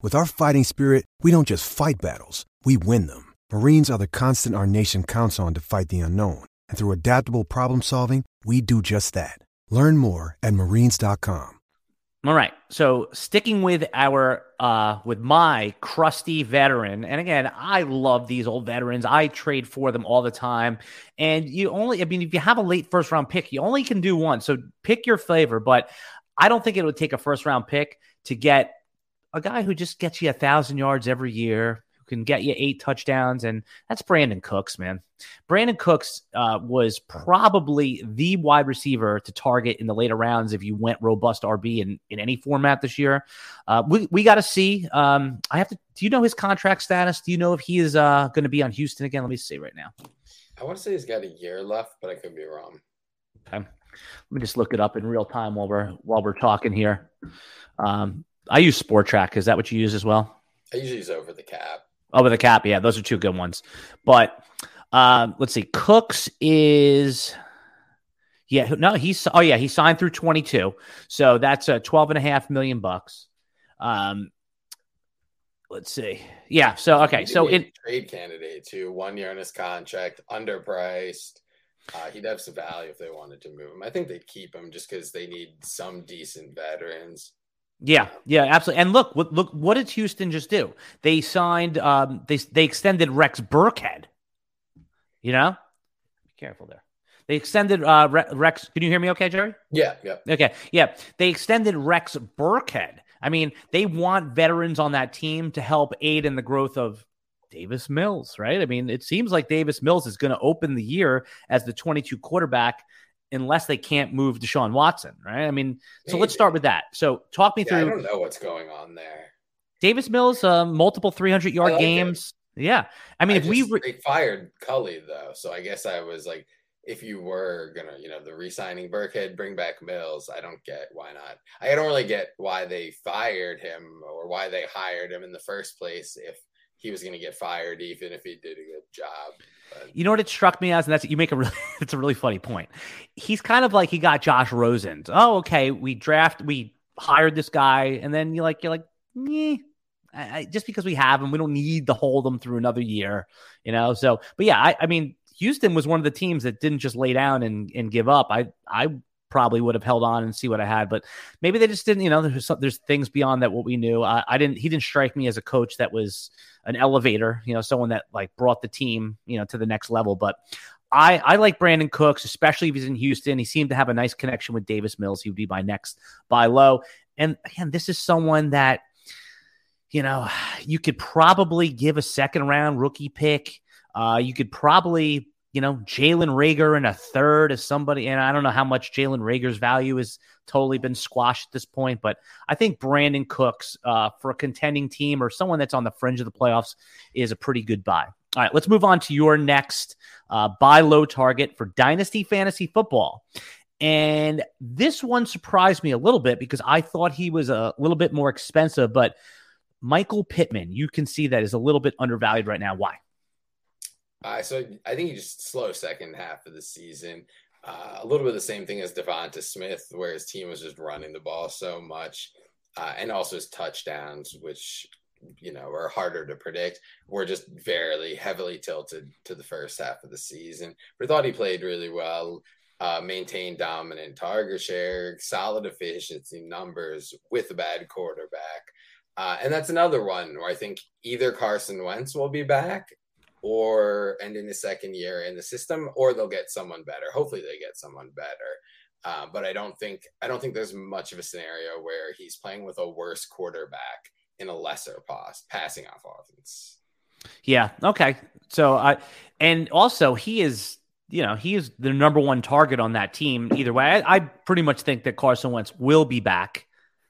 With our fighting spirit, we don't just fight battles, we win them. Marines are the constant our nation counts on to fight the unknown. And through adaptable problem solving, we do just that. Learn more at marines.com. All right. So sticking with our uh with my crusty veteran, and again, I love these old veterans. I trade for them all the time. And you only I mean, if you have a late first round pick, you only can do one. So pick your flavor, but I don't think it would take a first round pick to get a guy who just gets you a thousand yards every year, who can get you eight touchdowns, and that's Brandin Cooks, man. Brandin Cooks uh, was probably the wide receiver to target in the later rounds if you went robust RB in, in any format this year. Uh, we we got to see. Um, I have to. Do you know his contract status? Do you know if he is uh, going to be on Houston again? Let me see right now. I want to say he's got a year left, but I could be wrong. Okay. Let me just look it up in real time while we're while we're talking here. Um, I use Spotrac. Is that what you use as well? I usually use over the cap. Over the cap, yeah, those are two good ones. But uh, let's see, Cooks is Yeah, no, he's oh yeah, he signed through 22. So that's a 12 and a half million bucks. Um let's see. Yeah, so okay. So in trade candidate too, one year on his contract, underpriced. Uh, he'd have some value if they wanted to move him. I think they'd keep him just because they need some decent veterans. Yeah, yeah, absolutely. And look, what, look, what did Houston just do? They signed, um, they they extended Rex Burkhead. You know, be careful there. They extended uh, Rex. Can you hear me? Okay, Jerry? Yeah, yeah. Okay, yeah. They extended Rex Burkhead. I mean, they want veterans on that team to help aid in the growth of Davis Mills, right? I mean, it seems like Davis Mills is going to open the year as the 22 quarterback unless they can't move Deshaun Watson, right? I mean, so Maybe. let's start with that. So talk me yeah, through. I don't know what's going on there. Davis Mills, uh, multiple 300 yard like games. It. Yeah. I mean, I if just, we re- they fired Culley, though, so I guess I was like, if you were gonna, you know, the re-signing Burkhead, bring back Mills, I don't get why not. I don't really get why they fired him or why they hired him in the first place if he was going to get fired even if he did a good job. But. You know what it struck me as, and that's you make a really it's a really funny point. He's kind of like he got Josh Rosen. Oh, okay, we draft we hired this guy, and then you like you're like, eh, I, just because we have him, we don't need to hold him through another year, you know. So, but yeah, I, I mean, Houston was one of the teams that didn't just lay down and and give up. I I probably would have held on and see what I had, but maybe they just didn't. You know, there's some, there's things beyond that what we knew. I, I, didn't. He didn't strike me as a coach that was an elevator. You know, someone that like brought the team you know to the next level. But I I like Brandin Cooks, especially if he's in Houston. He seemed to have a nice connection with Davis Mills. He would be my next buy low. And again, this is someone that you know you could probably give a second round rookie pick. Uh, you could probably you know, Jalen Reagor in a third as somebody, and I don't know how much Jalen Reagor's value has totally been squashed at this point, but I think Brandin Cooks uh, for a contending team or someone that's on the fringe of the playoffs is a pretty good buy. All right, let's move on to your next uh, buy low target for Dynasty Fantasy Football. And this one surprised me a little bit because I thought he was a little bit more expensive, but Michael Pittman, you can see that is a little bit undervalued right now. Why? Uh, so I think he just slow second half of the season. Uh, a little bit of the same thing as DeVonta Smith, where his team was just running the ball so much, uh, and also his touchdowns, which you know are harder to predict, were just very heavily tilted to the first half of the season. But I thought he played really well, uh, maintained dominant target share, solid efficiency numbers with a bad quarterback. Uh, and that's another one where I think either Carson Wentz will be back or end in the second year in the system, or they'll get someone better. Hopefully, they get someone better. Uh, but I don't think I don't think there's much of a scenario where he's playing with a worse quarterback in a lesser pass passing off offense. Yeah. Okay. So I and also he is you know he is the number one target on that team either way. I, I pretty much think that Carson Wentz will be back.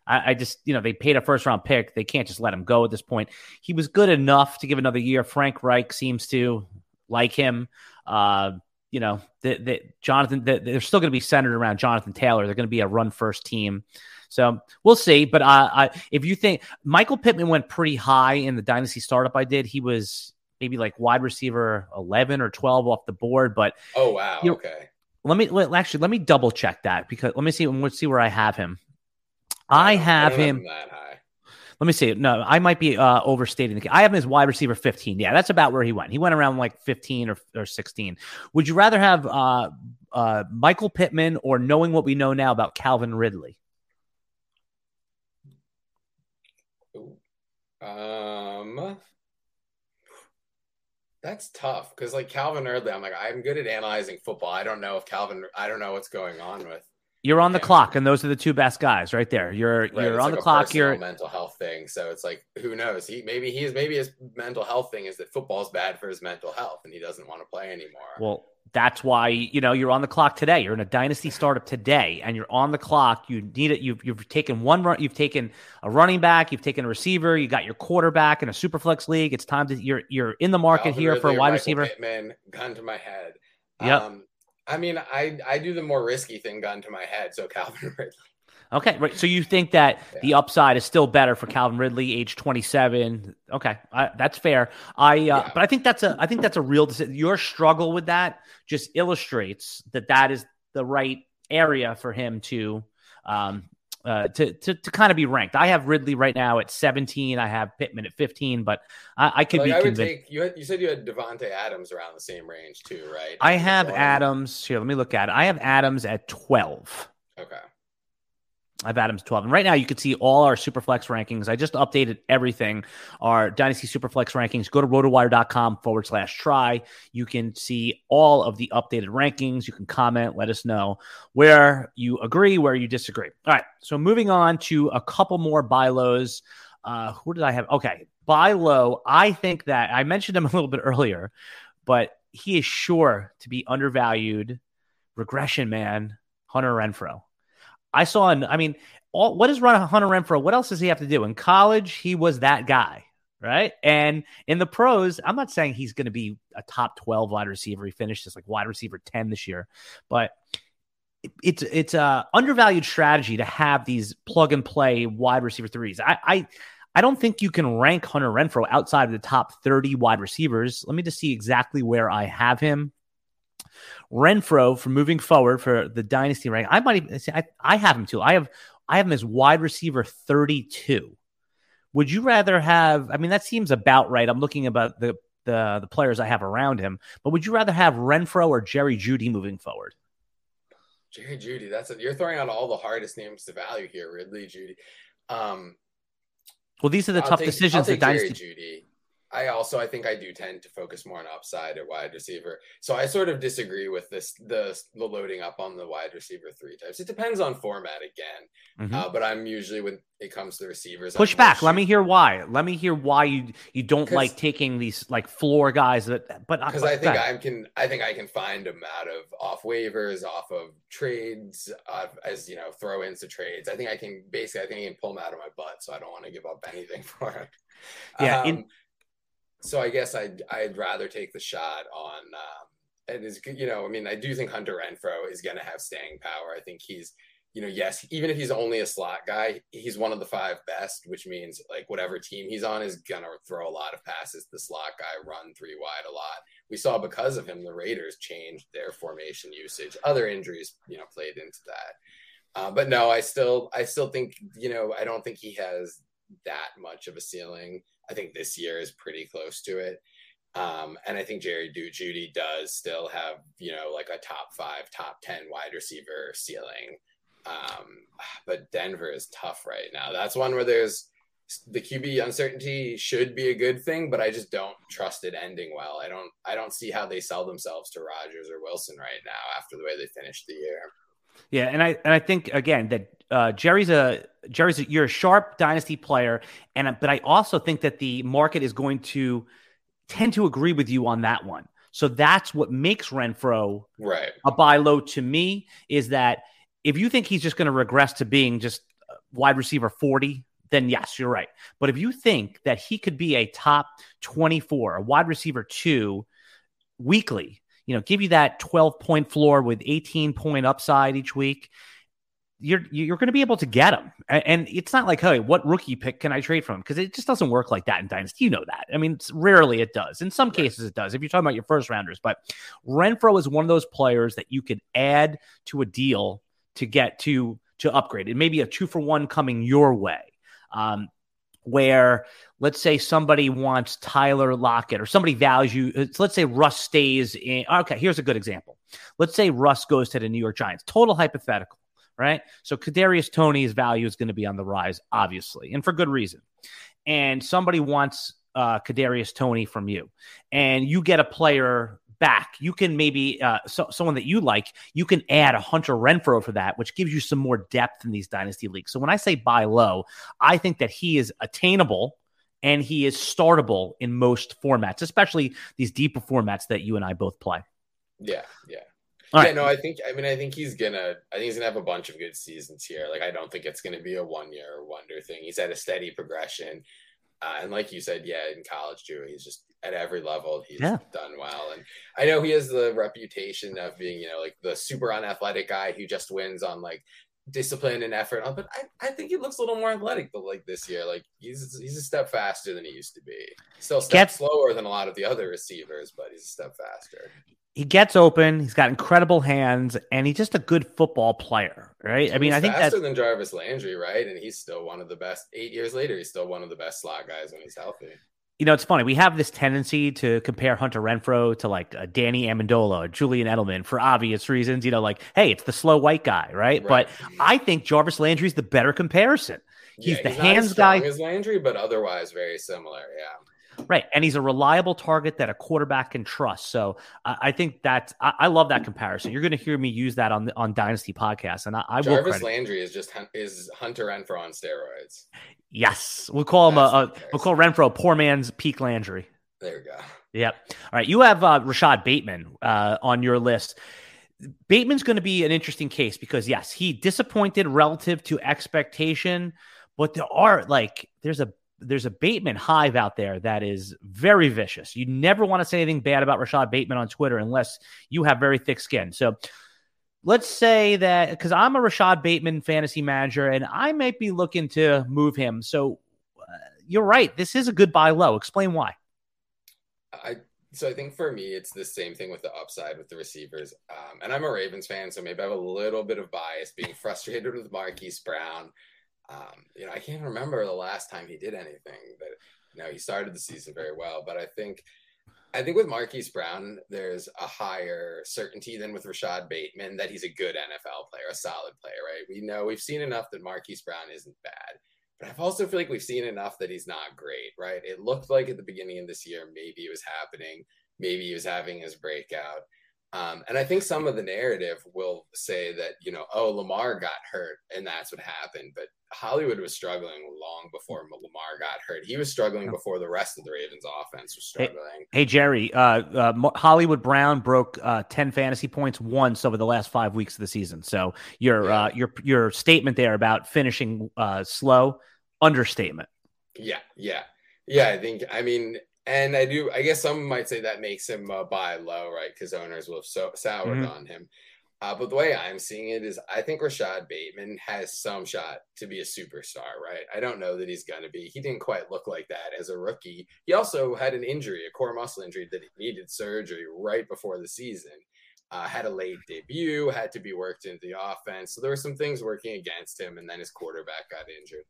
I, I, just, you know, they paid a first round pick. They can't just let him go at this point. He was good enough to give another year. Frank Reich seems to like him. Uh, you know, the, the Jonathan, the, they're still going to be centered around Jonathan Taylor. They're going to be a run first team. So we'll see. But uh, I, if you think Michael Pittman went pretty high in the dynasty startup I did, he was maybe like wide receiver 11 or 12 off the board. But oh, wow. You know, okay. Let me let, actually let me double check that because let me see let's see where I have him. I have him. Let me see. No, I might be uh, overstating the. I have him as wide receiver 15. Yeah, that's about where he went. He went around like 15 or, or 16. Would you rather have uh, uh, Michael Pittman or knowing what we know now about Calvin Ridley? Um, that's tough because like Calvin Ridley, I'm like I'm good at analyzing football. I don't know if Calvin. I don't know what's going on with you're on the clock, and those are the two best guys right there. You're right, you're on like the clock. You're mental health thing, so it's like who knows? He maybe he's maybe his mental health thing is that football's bad for his mental health, and he doesn't want to play anymore. Well, that's why you know you're on the clock today. You're in a dynasty startup today, and you're on the clock. You need it. You've you've taken one run. You've taken a running back. You've taken a receiver. You got your quarterback in a super flex league. It's time to you're you're in the market Calvin here Ridley for a wide Michael receiver. Pittman, gun to my head. Yep. Um, I mean, I I do the more risky thing gun to my head. So Calvin Ridley. Okay, right. So you think that yeah. the upside is still better for Calvin Ridley, age twenty seven? Okay, I, that's fair. I uh, yeah. but I think that's a I think that's a real decision. Your struggle with that just illustrates that that is the right area for him to um, uh, to, to to kind of be ranked. I have Ridley right now at 17. I have Pittman at 15, but I, I could like be I would convinced. take you. Had, you said you had Davante Adams around the same range too, right? I have So, Adams here. Let me look at it. I have Adams at 12. Okay. I have Adams 12. And right now you can see all our Superflex rankings. I just updated everything. Our Dynasty Superflex rankings. Go to rotowire.com forward slash try. You can see all of the updated rankings. You can comment, let us know where you agree, where you disagree. All right. So moving on to a couple more buy lows. Uh, who did I have? Okay. Buy low. I think that I mentioned him a little bit earlier, but he is sure to be undervalued. Regression man, Hunter Renfrow. I saw, an, I mean, all, what does run Hunter Renfrow? What else does he have to do? In college, he was that guy, right? And in the pros, I'm not saying he's going to be a top 12 wide receiver. He finished as like wide receiver 10 this year, but it's it's a undervalued strategy to have these plug and play wide receiver threes. I, I I don't think you can rank Hunter Renfrow outside of the top 30 wide receivers. Let me just see exactly where I have him. Renfrow for moving forward for the dynasty rank. I might even say I, I have him too. I have I have him as wide receiver 32. Would you rather have? I mean, that seems about right. I'm looking about the the the players I have around him, but would you rather have Renfrow or Jerry Jeudy moving forward? Jerry Jeudy. That's it. You're throwing out all the hardest names to value here. Ridley Jeudy. Um, Well, these are the I'll tough take- decisions I'll that Jerry dynasty. Jeudy. I also I think I do tend to focus more on upside at wide receiver. So I sort of disagree with this the the loading up on the wide receiver three types. It depends on format again. Mhm. Uh, but I'm usually when it comes to receivers, Push I'm back. Let me hear why. Let me hear why you you don't like taking these like floor guys that. But because I think I can I think I can find them out of off waivers, off of trades, uh, as you know, throw ins to trades. I think I can basically I think I can pull them out of my butt, so I don't want to give up anything for it. Yeah, in- Um, so I guess I'd I'd rather take the shot on um, and is you know I mean I do think Hunter Renfrow is going to have staying power. I think he's you know yes even if he's only a slot guy, he's one of the five best, which means like whatever team he's on is going to throw a lot of passes. The slot guy run three wide a lot. We saw because of him the Raiders changed their formation usage. Other injuries you know played into that. Uh, but no, I still I still think you know I don't think he has that much of a ceiling. I think this year is pretty close to it. Um, and I think Jerry Du Jeudy does still have, you know, like a top five, top 10 wide receiver ceiling. Um, but Denver is tough right now. That's one where there's the QB uncertainty should be a good thing, but I just don't trust it ending well. I don't, I don't see how they sell themselves to Rodgers or Wilson right now after the way they finished the year. Yeah, and I and I think again that uh, Jerry's a Jerry's a, you're a sharp dynasty player, and but I also think that the market is going to tend to agree with you on that one. So that's what makes Renfrow Right. a buy low to me is that if you think he's just going to regress to being just wide receiver 40, then yes, you're right. But if you think that he could be a top 24, a wide receiver two weekly, you know, give you that 12 point floor with 18 point upside each week, you're you're going to be able to get him. A- And it's not like, hey, what rookie pick can I trade from? Because it just doesn't work like that in Dynasty. You know that. I mean, it's, rarely it does. In some cases, it does. If you're talking about your first rounders, but Renfrow is one of those players that you could add to a deal to get to to upgrade. It may be a two for one coming your way. Um, where let's say somebody wants Tyler Lockett or somebody values you. Let's say Russ stays in. Okay, here's a good example. Let's say Russ goes to the New York Giants. Total hypothetical, right? So Kadarius Toney's value is going to be on the rise, obviously, and for good reason. And somebody wants uh, Kadarius Toney from you, and you get a player back. You can maybe uh, so, someone that you like. You can add a Hunter Renfrow for that, which gives you some more depth in these dynasty leagues. So when I say buy low, I think that he is attainable and he is startable in most formats, especially these deeper formats that you and I both play. Yeah. Yeah. All yeah, right. no, I think I mean I think he's gonna I think he's gonna have a bunch of good seasons here. Like I don't think it's gonna be a one year wonder thing. He's had a steady progression. Uh, and like you said, yeah, in college too, he's just at every level he's Yeah. done well. And I know he has the reputation of being, you know, like the super unathletic guy who just wins on like discipline and effort. Oh, but I, I think he looks a little more athletic but like this year. Like he's he's a step faster than he used to be. Still step Get- slower than a lot of the other receivers, but he's a step faster. he gets open. He's got incredible hands, and he's just a good football player, right? I mean, I think faster that's than Jarvis Landry, right? And he's still one of the best. Eight years later, he's still one of the best slot guys when he's healthy. You know, it's funny. We have this tendency to compare Hunter Renfrow to like uh, Danny Amendola Julian Edelman for obvious reasons. You know, like, hey, it's the slow white guy, right? Right. But I think Jarvis Landry's the better comparison. He's Yeah, the as hands guy, as Landry, but otherwise very similar. Yeah. Right? And he's a reliable target that a quarterback can trust. So I, I think that I, I love that comparison. You're going to hear me use that on on Dynasty podcast, and I, I will. Jarvis Landry is just is Hunter Renfrow on steroids. Yes, we'll call him a, a we'll call Renfrow poor man's peak Landry. There we go. Yep. All right. You have uh, Rashod Bateman uh, on your list. Bateman's going to be an interesting case because, yes, he disappointed relative to expectation, but there are like, there's a, there's a Bateman hive out there that is very vicious. You never want to say anything bad about Rashod Bateman on Twitter unless you have very thick skin. So let's say that because I'm a Rashod Bateman fantasy manager and I might be looking to move him. So uh, you're right. This is a good buy low. Explain why. I so I think for me it's the same thing with the upside with the receivers. Um, and I'm a Ravens fan, so maybe I have a little bit of bias being frustrated with Marquise Brown. Um, you know, I can't remember the last time he did anything, but you know, he started the season very well. But I think I think with Marquise Brown, there's a higher certainty than with Rashod Bateman that he's a good NFL player, a solid player, right? We know we've seen enough that Marquise Brown isn't bad. But I've also feel like we've seen enough that he's not great, right? It looked like at the beginning of this year, maybe it was happening. Maybe he was having his breakout. Um, and I think some of the narrative will say that, you know, oh, Lamar got hurt and that's what happened. But Hollywood was struggling long before Lamar got hurt. He was struggling before the rest of the Ravens offense was struggling. Hey Jerry, uh, uh, Hollywood Brown broke uh, ten fantasy points once over the last five weeks of the season. So your Yeah. uh, your your statement there about finishing uh, slow, understatement. Yeah, yeah, yeah. I think. I mean, and I do. I guess some might say that makes him uh, buy low, right? Because owners will have so soured Mhm. on him. Uh, but the way I'm seeing it is, I think Rashod Bateman has some shot to be a superstar, right? I don't know that he's going to be. He didn't quite look like that as a rookie. He also had an injury, a core muscle injury that he needed surgery right before the season. Uh, had a late debut, had to be worked into the offense. So there were some things working against him, and then his quarterback got injured.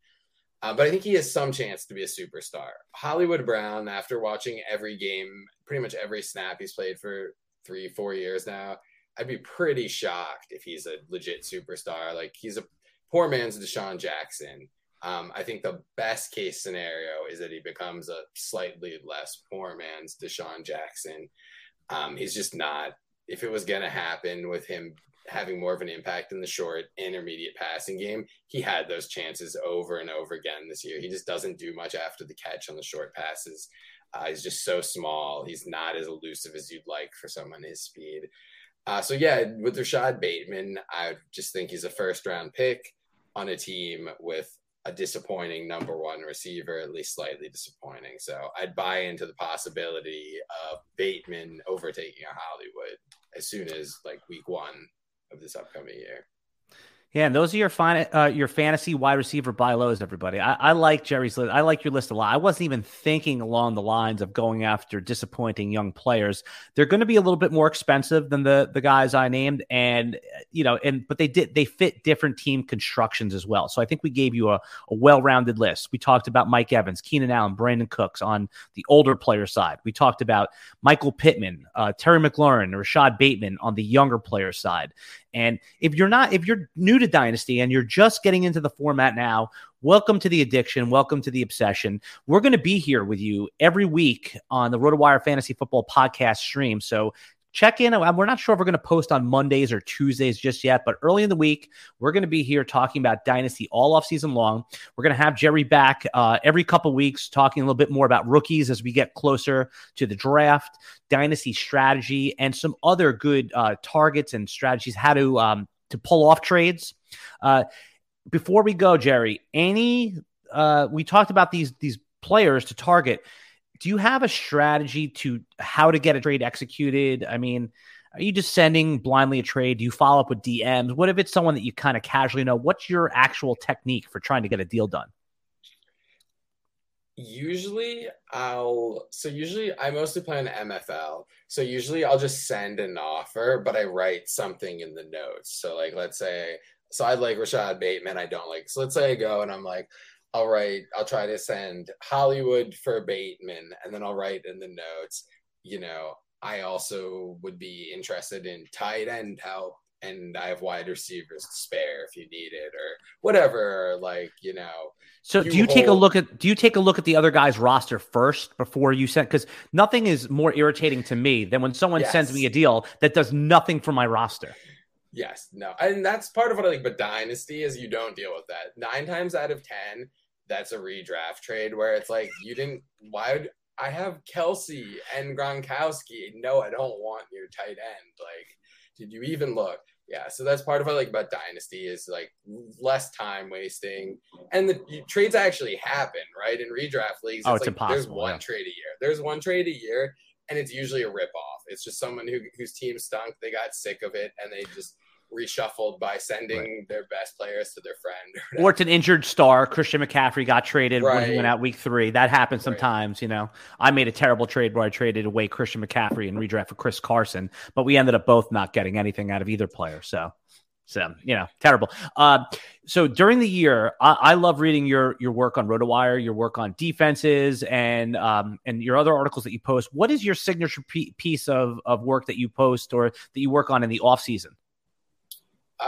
Uh, but I think he has some chance to be a superstar. Hollywood Brown, after watching every game, pretty much every snap he's played for three, four years now, I'd be pretty shocked if he's a legit superstar. Like he's a poor man's DeSean Jackson. Um, I think the best case scenario is that he becomes a slightly less poor man's DeSean Jackson. Um, he's just not. If it was going to happen with him having more of an impact in the short intermediate passing game, he had those chances over and over again this year. He just doesn't do much after the catch on the short passes. Uh, he's just so small. He's not as elusive as you'd like for someone his speed. Uh, so yeah, with Rashod Bateman, I just think he's a first round pick on a team with a disappointing number one receiver, at least slightly disappointing. So I'd buy into the possibility of Bateman overtaking a Hollywood as soon as like week one of this upcoming year. Yeah, and those are your fine, uh, your fantasy wide receiver buy lows, everybody. I, I like Jerry's list. I like your list a lot. I wasn't even thinking along the lines of going after disappointing young players. They're going to be a little bit more expensive than the the guys I named, and you know, and but they did they fit different team constructions as well. So I think we gave you a, a well rounded list. We talked about Mike Evans, Keenan Allen, Brandin Cooks on the older player side. We talked about Michael Pittman, uh, Terry McLaurin, Rashod Bateman on the younger player side. And if you're not, if you're new to Dynasty and you're just getting into the format now, welcome to the addiction. Welcome to the obsession. We're going to be here with you every week on the RotoWire Fantasy Football podcast stream. So check in. We're not sure if we're going to post on Mondays or Tuesdays just yet, but early in the week, we're going to be here talking about Dynasty all off season long. We're going to have Jerry back uh, every couple weeks talking a little bit more about rookies as we get closer to the draft, Dynasty strategy, and some other good uh, targets and strategies how to um, to pull off trades. Uh, before we go, Jerry, any uh, we talked about these these players to target do you have a strategy to how to get a trade executed? I mean, are you just sending blindly a trade? Do you follow up with DMs? What if it's someone that you kind of casually know? What's your actual technique for trying to get a deal done? usually I'll so usually I mostly play on MFL. So usually I'll just send an offer, but I write something in the notes. So like let's say so I like Rashod Bateman, I don't like so let's say I go and I'm like, I'll write, I'll try to send Hollywood for Bateman, and then I'll write in the notes, you know, I also would be interested in tight end help and I have wide receivers to spare if you need it or whatever. Like, you know. So you do you hold... take a look at do you take a look at the other guy's roster first before you send because nothing is more irritating to me than when someone yes. sends me a deal that does nothing for my roster. Yes, no. And that's part of what I like, but dynasty is you don't deal with that. Nine times out of ten, that's a redraft trade where it's like you didn't why would I have Kelce and Gronkowski. No, I don't want your tight end. Like did you even look? Yeah, so that's part of what I like about Dynasty is like less time wasting, and the trades actually happen, right? In redraft leagues, oh, it's, like impossible. There's one yeah. trade a year. There's one trade a year, and it's usually a rip off. It's just someone who whose team stunk. They got sick of it, and they just reshuffled by sending right. their best players to their friend. Or, it's an injured star. Christian McCaffrey got traded right. when he went out week three. That happens sometimes, right. you know. I made a terrible trade where I traded away Christian McCaffrey and redraft for Chris Carson, but we ended up both not getting anything out of either player. So so you know, terrible. Uh, so during the year, I, I, love reading your your work on RotoWire, your work on defenses, and um, and your other articles that you post. What is your signature piece of of work that you post or that you work on in the off season?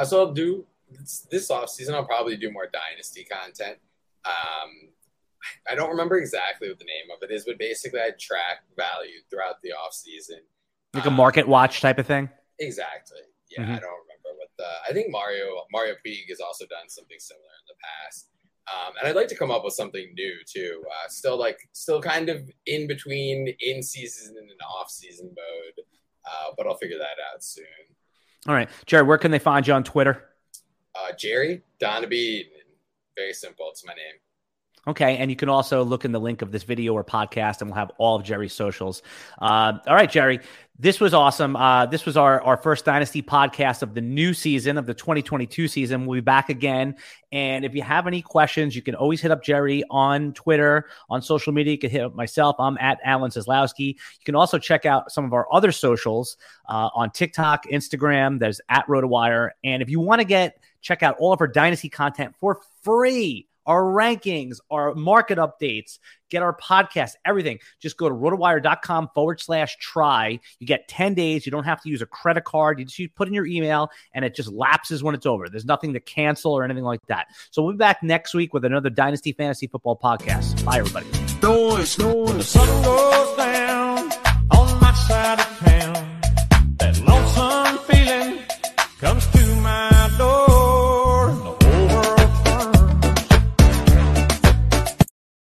So I'll do this, this off season. I'll probably do more dynasty content. Um, I don't remember exactly what the name of it is, but basically I track value throughout the off season, like um, a market watch type of thing. Exactly. Yeah, mm-hmm. I don't remember what the. I think Mario Mario Puig has also done something similar in the past. Um, and I'd like to come up with something new too. Uh, still like still kind of in between in season and off season mode, uh, but I'll figure that out soon. All right, Jerry, where can they find you on Twitter? Uh, Jerry Donaby. Very simple. It's my name. Okay, and you can also look in the link of this video or podcast, and we'll have all of Jerry's socials. Uh, all right, Jerry, this was awesome. Uh, this was our, our first Dynasty podcast of the new season, of the 2022 season. We'll be back again. And if you have any questions, you can always hit up Jerry on Twitter, on social media. You can hit up myself. I'm at Alan Seslowsky. You can also check out some of our other socials uh, on TikTok, Instagram. There's at RotoWire. And if you want to get check out all of our Dynasty content for free our rankings, our market updates, get our podcast, everything. Just go to rotowire.com forward slash try. You get 10 days. You don't have to use a credit card. You just put in your email and it just lapses when it's over. There's nothing to cancel or anything like that. So we'll be back next week with another Dynasty Fantasy Football podcast. Bye, everybody. Noise, noise. The sun goes down on my side